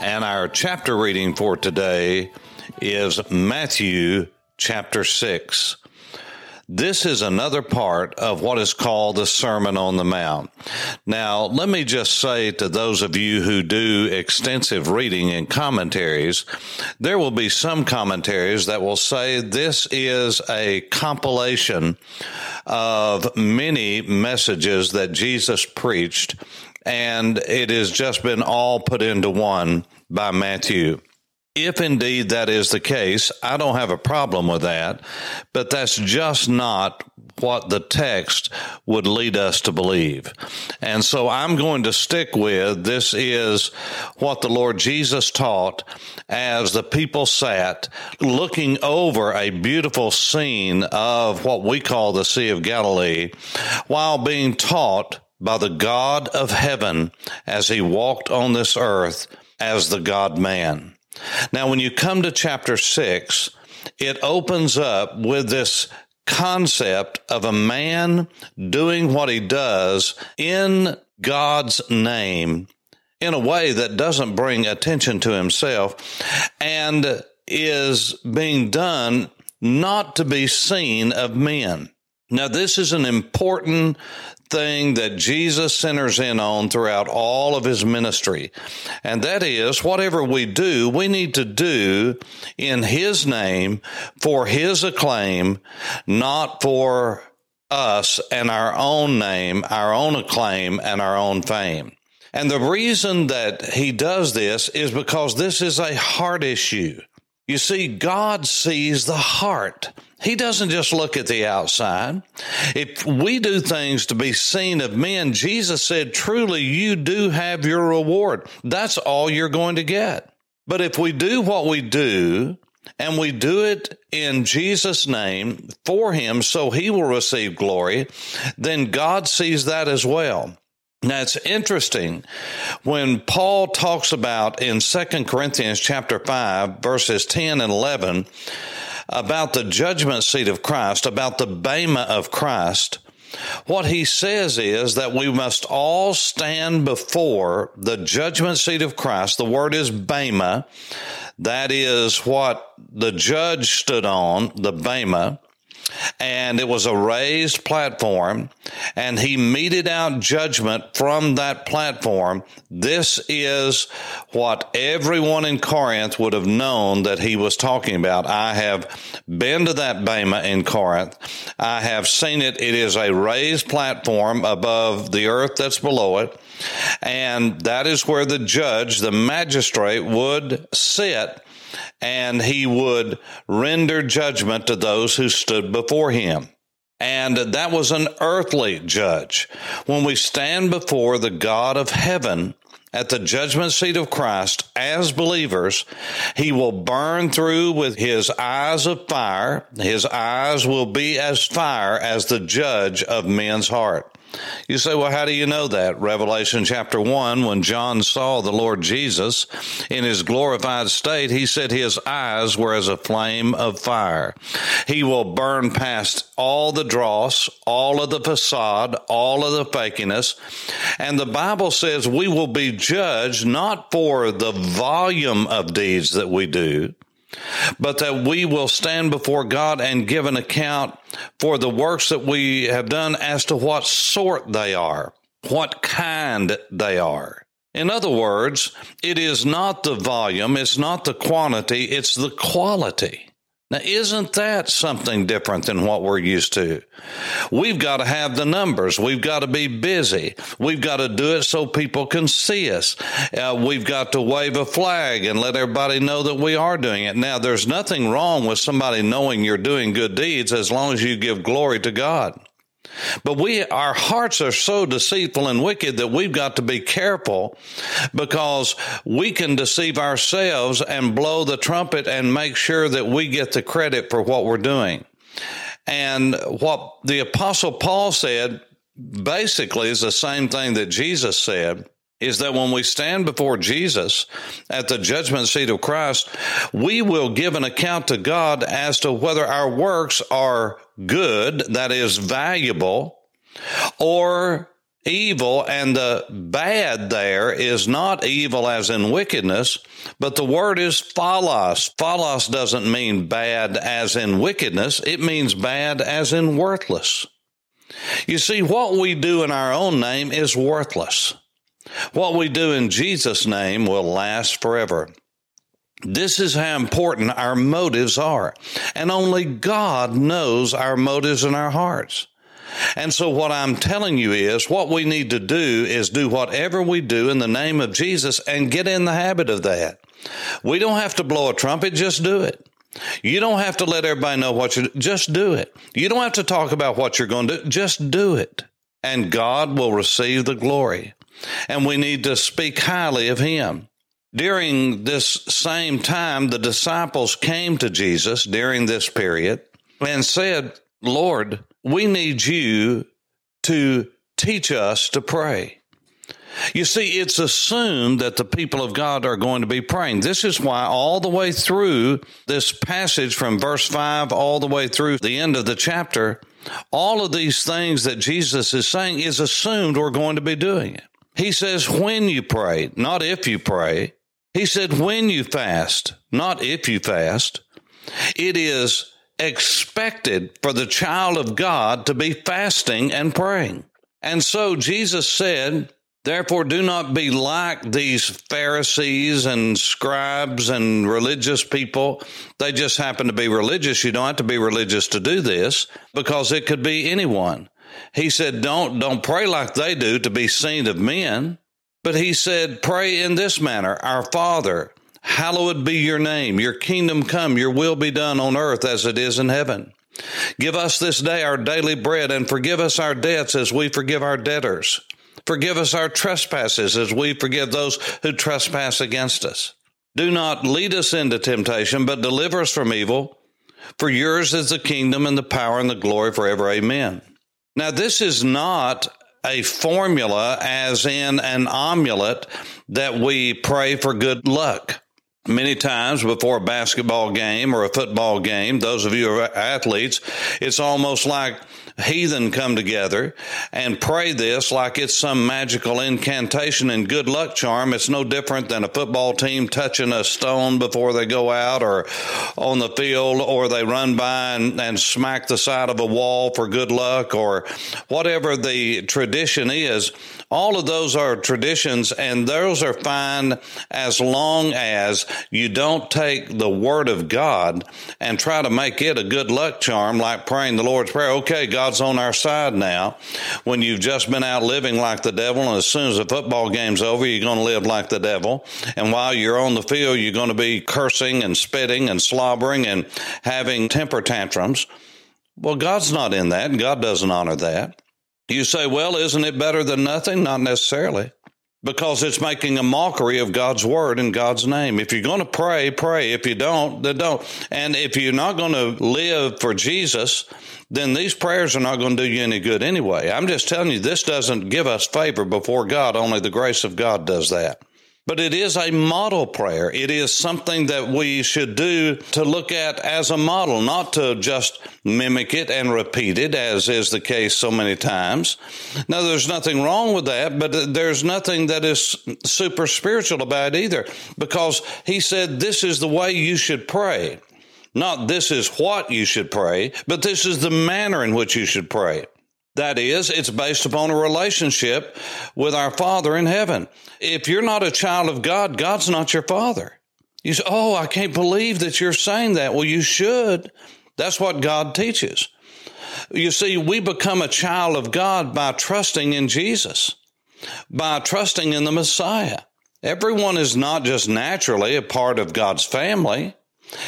and our chapter reading for today is Matthew chapter 6. This is another part of what is called the Sermon on the Mount. Now, let me just say to those of you who do extensive reading and commentaries, there will be some commentaries that will say this is a compilation of many messages that Jesus preached, and it has just been all put into one by Matthew. If indeed that is the case, I don't have a problem with that, but that's just not what the text would lead us to believe. And so I'm going to stick with this is what the Lord Jesus taught as the people sat looking over a beautiful scene of what we call the Sea of Galilee while being taught by the God of heaven as he walked on this earth as the God man. Now, when you come to chapter six, it opens up with this concept of a man doing what he does in God's name in a way that doesn't bring attention to himself and is being done not to be seen of men. Now, this is an important thing that Jesus centers in on throughout all of his ministry. And that is whatever we do, we need to do in his name for his acclaim, not for us and our own name, our own acclaim and our own fame. And the reason that he does this is because this is a heart issue. You see, God sees the heart. He doesn't just look at the outside. If we do things to be seen of men, Jesus said, truly, you do have your reward. That's all you're going to get. But if we do what we do, and we do it in Jesus' name for him so he will receive glory, then God sees that as well. Now it's interesting when Paul talks about in 2 Corinthians chapter 5 verses 10 and 11 about the judgment seat of Christ, about the Bema of Christ, what he says is that we must all stand before the judgment seat of Christ. The word is Bema. That is what the judge stood on, the Bema and it was a raised platform and he meted out judgment from that platform. This is what everyone in Corinth would have known that he was talking about. I have been to that Bema in Corinth. I have seen it. It is a raised platform above the earth that's below it. And that is where the judge, the magistrate would sit and he would render judgment to those who stood before him. And that was an earthly judge. When we stand before the God of heaven, at the judgment seat of Christ as believers, he will burn through with his eyes of fire. His eyes will be as fire as the judge of men's heart. You say, well, how do you know that? Revelation chapter 1, when John saw the Lord Jesus in his glorified state, he said his eyes were as a flame of fire. He will burn past all the dross, all of the facade, all of the fakiness. And the Bible says we will be judged not for the volume of deeds that we do, but that we will stand before God and give an account for the works that we have done as to what sort they are, what kind they are. In other words, it is not the volume, it's not the quantity, it's the quality. Now, isn't that something different than what we're used to? We've got to have the numbers. We've got to be busy. We've got to do it so people can see us. Uh, we've got to wave a flag and let everybody know that we are doing it. Now, there's nothing wrong with somebody knowing you're doing good deeds as long as you give glory to God. But we, our hearts are so deceitful and wicked that we've got to be careful because we can deceive ourselves and blow the trumpet and make sure that we get the credit for what we're doing. And what the apostle Paul said basically is the same thing that Jesus said is that when we stand before Jesus at the judgment seat of Christ, we will give an account to God as to whether our works are good, that is valuable, or evil. And the bad there is not evil as in wickedness, but the word is phaulos. Phaulos doesn't mean bad as in wickedness. It means bad as in worthless. You see, what we do in our own name is worthless. What we do in Jesus' name will last forever. This is how important our motives are. And only God knows our motives in our hearts. And so what I'm telling you is what we need to do is do whatever we do in the name of Jesus and get in the habit of that. We don't have to blow a trumpet, just do it. You don't have to let everybody know what you just do it. You don't have to talk about what you're going to do, just do it. And God will receive the glory and we need to speak highly of him. During this same time, the disciples came to Jesus during this period and said, Lord, we need you to teach us to pray. You see, it's assumed that the people of God are going to be praying. This is why all the way through this passage from verse 5 all the way through the end of the chapter, all of these things that Jesus is saying is assumed we're going to be doing it. He says, when you pray, not if you pray. He said, when you fast, not if you fast. It is expected for the child of God to be fasting and praying. And so Jesus said, Therefore, do not be like these Pharisees and scribes and religious people. They just happen to be religious. You don't have to be religious to do this because it could be anyone. He said, don't, don't pray like they do to be seen of men. But he said, pray in this manner, our Father, hallowed be your name, your kingdom come, your will be done on earth as it is in heaven. Give us this day our daily bread and forgive us our debts as we forgive our debtors. Forgive us our trespasses as we forgive those who trespass against us. Do not lead us into temptation, but deliver us from evil. For yours is the kingdom and the power and the glory forever. Amen. Now, this is not a formula, as in an amulet that we pray for good luck. Many times before a basketball game or a football game, those of you who are athletes, it's almost like heathen come together and pray this like it's some magical incantation and good luck charm. It's no different than a football team touching a stone before they go out or on the field or they run by and, and smack the side of a wall for good luck or whatever the tradition is. All of those are traditions and those are fine as long as you don't take the word of God and try to make it a good luck charm like praying the Lord's Prayer. Okay, God God's on our side now. When you've just been out living like the devil, and as soon as the football game's over, you're going to live like the devil. And while you're on the field, you're going to be cursing and spitting and slobbering and having temper tantrums. Well, God's not in that, God doesn't honor that. You say, well, isn't it better than nothing? Not necessarily because it's making a mockery of God's word and God's name. If you're going to pray, pray. If you don't, then don't. And if you're not going to live for Jesus, then these prayers are not going to do you any good anyway. I'm just telling you, this doesn't give us favor before God. Only the grace of God does that. But it is a model prayer. It is something that we should do to look at as a model, not to just mimic it and repeat it, as is the case so many times. Now, there's nothing wrong with that, but there's nothing that is super spiritual about it either, because he said this is the way you should pray. Not this is what you should pray, but this is the manner in which you should pray. That is, it's based upon a relationship with our Father in heaven. If you're not a child of God, God's not your Father. You say, Oh, I can't believe that you're saying that. Well, you should. That's what God teaches. You see, we become a child of God by trusting in Jesus, by trusting in the Messiah. Everyone is not just naturally a part of God's family.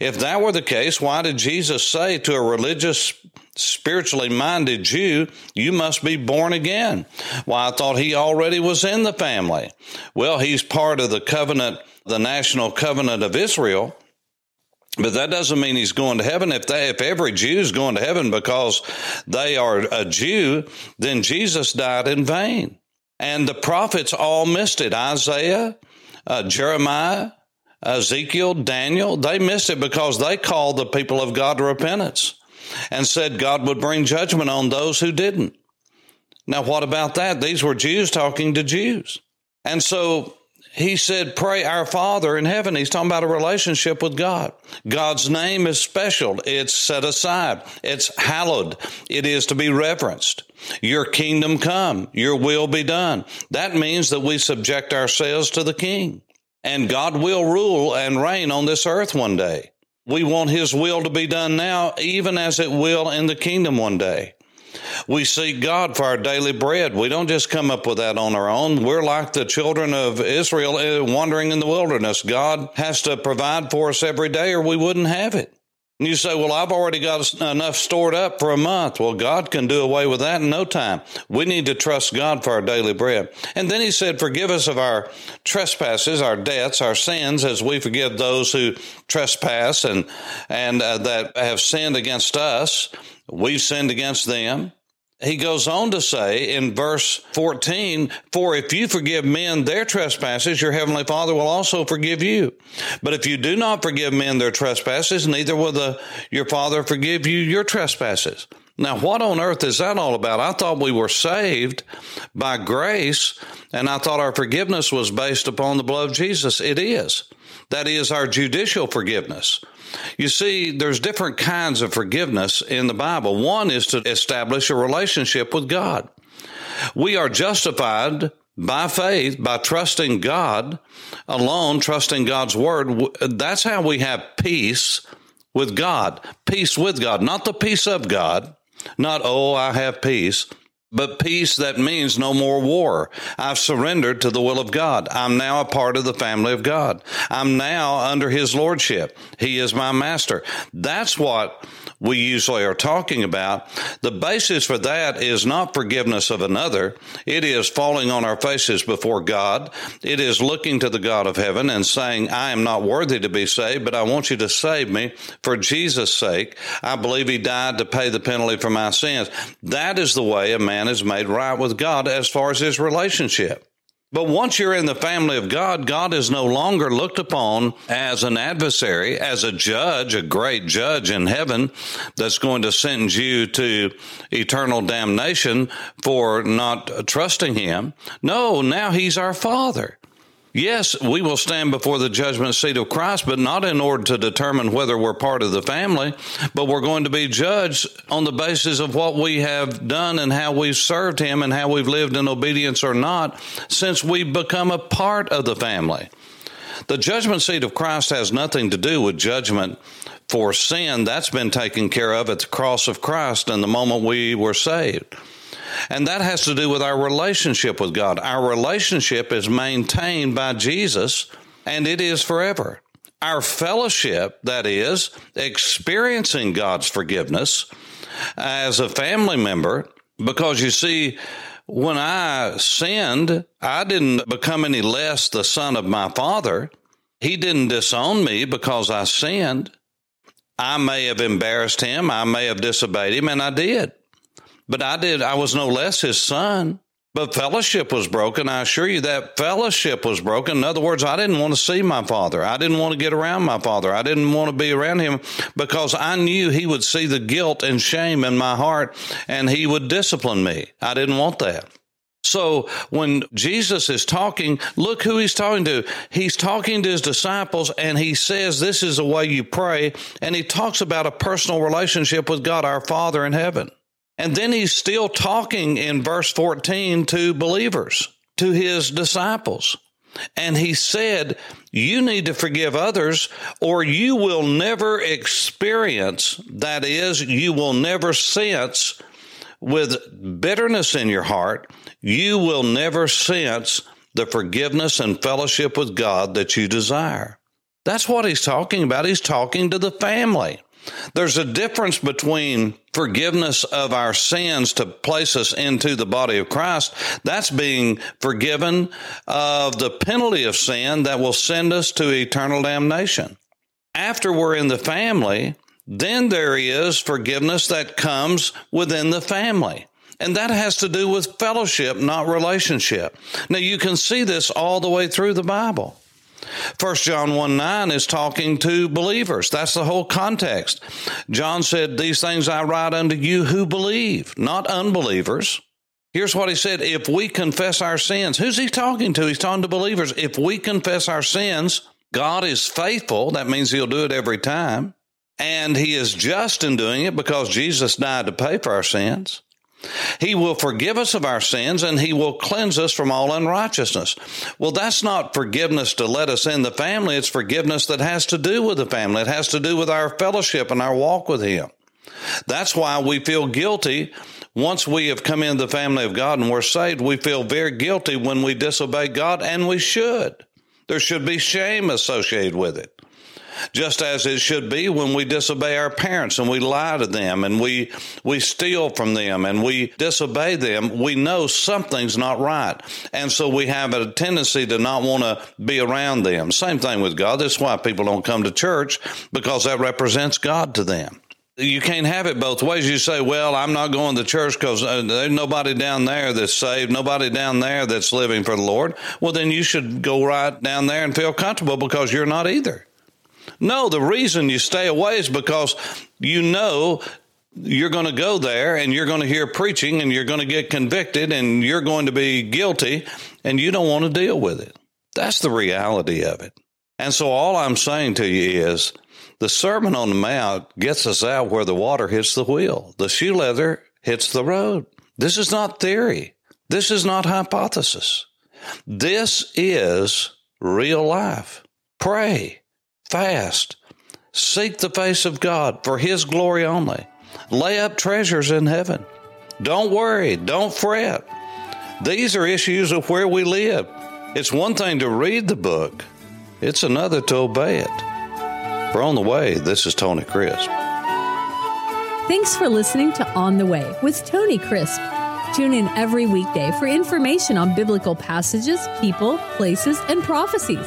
If that were the case, why did Jesus say to a religious spiritually minded Jew, you must be born again. Well, I thought he already was in the family. Well, he's part of the covenant, the national covenant of Israel. But that doesn't mean he's going to heaven. If they, if every Jew is going to heaven because they are a Jew, then Jesus died in vain. And the prophets all missed it. Isaiah, uh, Jeremiah, Ezekiel, Daniel, they missed it because they called the people of God to repentance and said God would bring judgment on those who didn't. Now, what about that? These were Jews talking to Jews. And so he said, Pray our Father in heaven. He's talking about a relationship with God. God's name is special. It's set aside. It's hallowed. It is to be reverenced. Your kingdom come. Your will be done. That means that we subject ourselves to the King. And God will rule and reign on this earth one day. We want His will to be done now, even as it will in the kingdom one day. We seek God for our daily bread. We don't just come up with that on our own. We're like the children of Israel uh, wandering in the wilderness. God has to provide for us every day or we wouldn't have it. And you say, well, I've already got enough stored up for a month. Well, God can do away with that in no time. We need to trust God for our daily bread. And then he said, forgive us of our trespasses, our debts, our sins, as we forgive those who trespass and, and uh, that have sinned against us. We've sinned against them he goes on to say in verse 14, For if you forgive men their trespasses, your heavenly Father will also forgive you. But if you do not forgive men their trespasses, neither will the, your Father forgive you your trespasses. Now, what on earth is that all about? I thought we were saved by grace, and I thought our forgiveness was based upon the blood of Jesus. It is. That is our judicial forgiveness. You see, there's different kinds of forgiveness in the Bible. One is to establish a relationship with God. We are justified by faith, by trusting God alone, trusting God's word. That's how we have peace with God. Peace with God, not the peace of God, not, oh, I have peace, but peace that means no more war. I've surrendered to the will of God. I'm now a part of the family of God. I'm now under his lordship. He is my master. That's what we usually are talking about. The basis for that is not forgiveness of another. It is falling on our faces before God. It is looking to the God of heaven and saying, I am not worthy to be saved, but I want you to save me for Jesus' sake. I believe he died to pay the penalty for my sins. That is the way a man is made right with God as far as his relationship. But once you're in the family of God, God is no longer looked upon as an adversary, as a judge, a great judge in heaven that's going to sentence you to eternal damnation for not trusting Him. No, now He's our Father. Yes, we will stand before the judgment seat of Christ, but not in order to determine whether we're part of the family, but we're going to be judged on the basis of what we have done and how we've served Him and how we've lived in obedience or not since we've become a part of the family. The judgment seat of Christ has nothing to do with judgment for sin. That's been taken care of at the cross of Christ and the moment we were saved. And that has to do with our relationship with God. Our relationship is maintained by Jesus and it is forever. Our fellowship, that is, experiencing God's forgiveness as a family member, because you see, when I sinned, I didn't become any less the son of my father. He didn't disown me because I sinned. I may have embarrassed him. I may have disobeyed him, and I did. But I did, I was no less his son. But fellowship was broken. I assure you that fellowship was broken. In other words, I didn't want to see my father. I didn't want to get around my father. I didn't want to be around him because I knew he would see the guilt and shame in my heart and he would discipline me. I didn't want that. So when Jesus is talking, look who he's talking to. He's talking to his disciples and he says, This is the way you pray. And he talks about a personal relationship with God, our Father in heaven. And then he's still talking in verse 14 to believers, to his disciples. And he said, You need to forgive others, or you will never experience, that is, you will never sense with bitterness in your heart, you will never sense the forgiveness and fellowship with God that you desire. That's what he's talking about. He's talking to the family. There's a difference between forgiveness of our sins to place us into the body of Christ. That's being forgiven of the penalty of sin that will send us to eternal damnation. After we're in the family, then there is forgiveness that comes within the family. And that has to do with fellowship, not relationship. Now you can see this all the way through the Bible. 1 John 1 9 is talking to believers. That's the whole context. John said, These things I write unto you who believe, not unbelievers. Here's what he said If we confess our sins, who's he talking to? He's talking to believers. If we confess our sins, God is faithful. That means he'll do it every time. And he is just in doing it because Jesus died to pay for our sins. He will forgive us of our sins and he will cleanse us from all unrighteousness. Well, that's not forgiveness to let us in the family. It's forgiveness that has to do with the family. It has to do with our fellowship and our walk with him. That's why we feel guilty once we have come into the family of God and we're saved. We feel very guilty when we disobey God and we should. There should be shame associated with it just as it should be when we disobey our parents and we lie to them and we we steal from them and we disobey them we know something's not right and so we have a tendency to not want to be around them same thing with god that's why people don't come to church because that represents god to them you can't have it both ways. You say, well, I'm not going to church because uh, there's nobody down there that's saved, nobody down there that's living for the Lord. Well, then you should go right down there and feel comfortable because you're not either. No, the reason you stay away is because you know you're going to go there and you're going to hear preaching and you're going to get convicted and you're going to be guilty and you don't want to deal with it. That's the reality of it. And so all I'm saying to you is the Sermon on the Mount gets us out where the water hits the wheel, the shoe leather hits the road. This is not theory. This is not hypothesis. This is real life. Pray fast. Seek the face of God for His glory only. Lay up treasures in heaven. Don't worry. Don't fret. These are issues of where we live. It's one thing to read the book, it's another to obey it. For On the Way, this is Tony Crisp. Thanks for listening to On the Way with Tony Crisp. Tune in every weekday for information on biblical passages, people, places, and prophecies.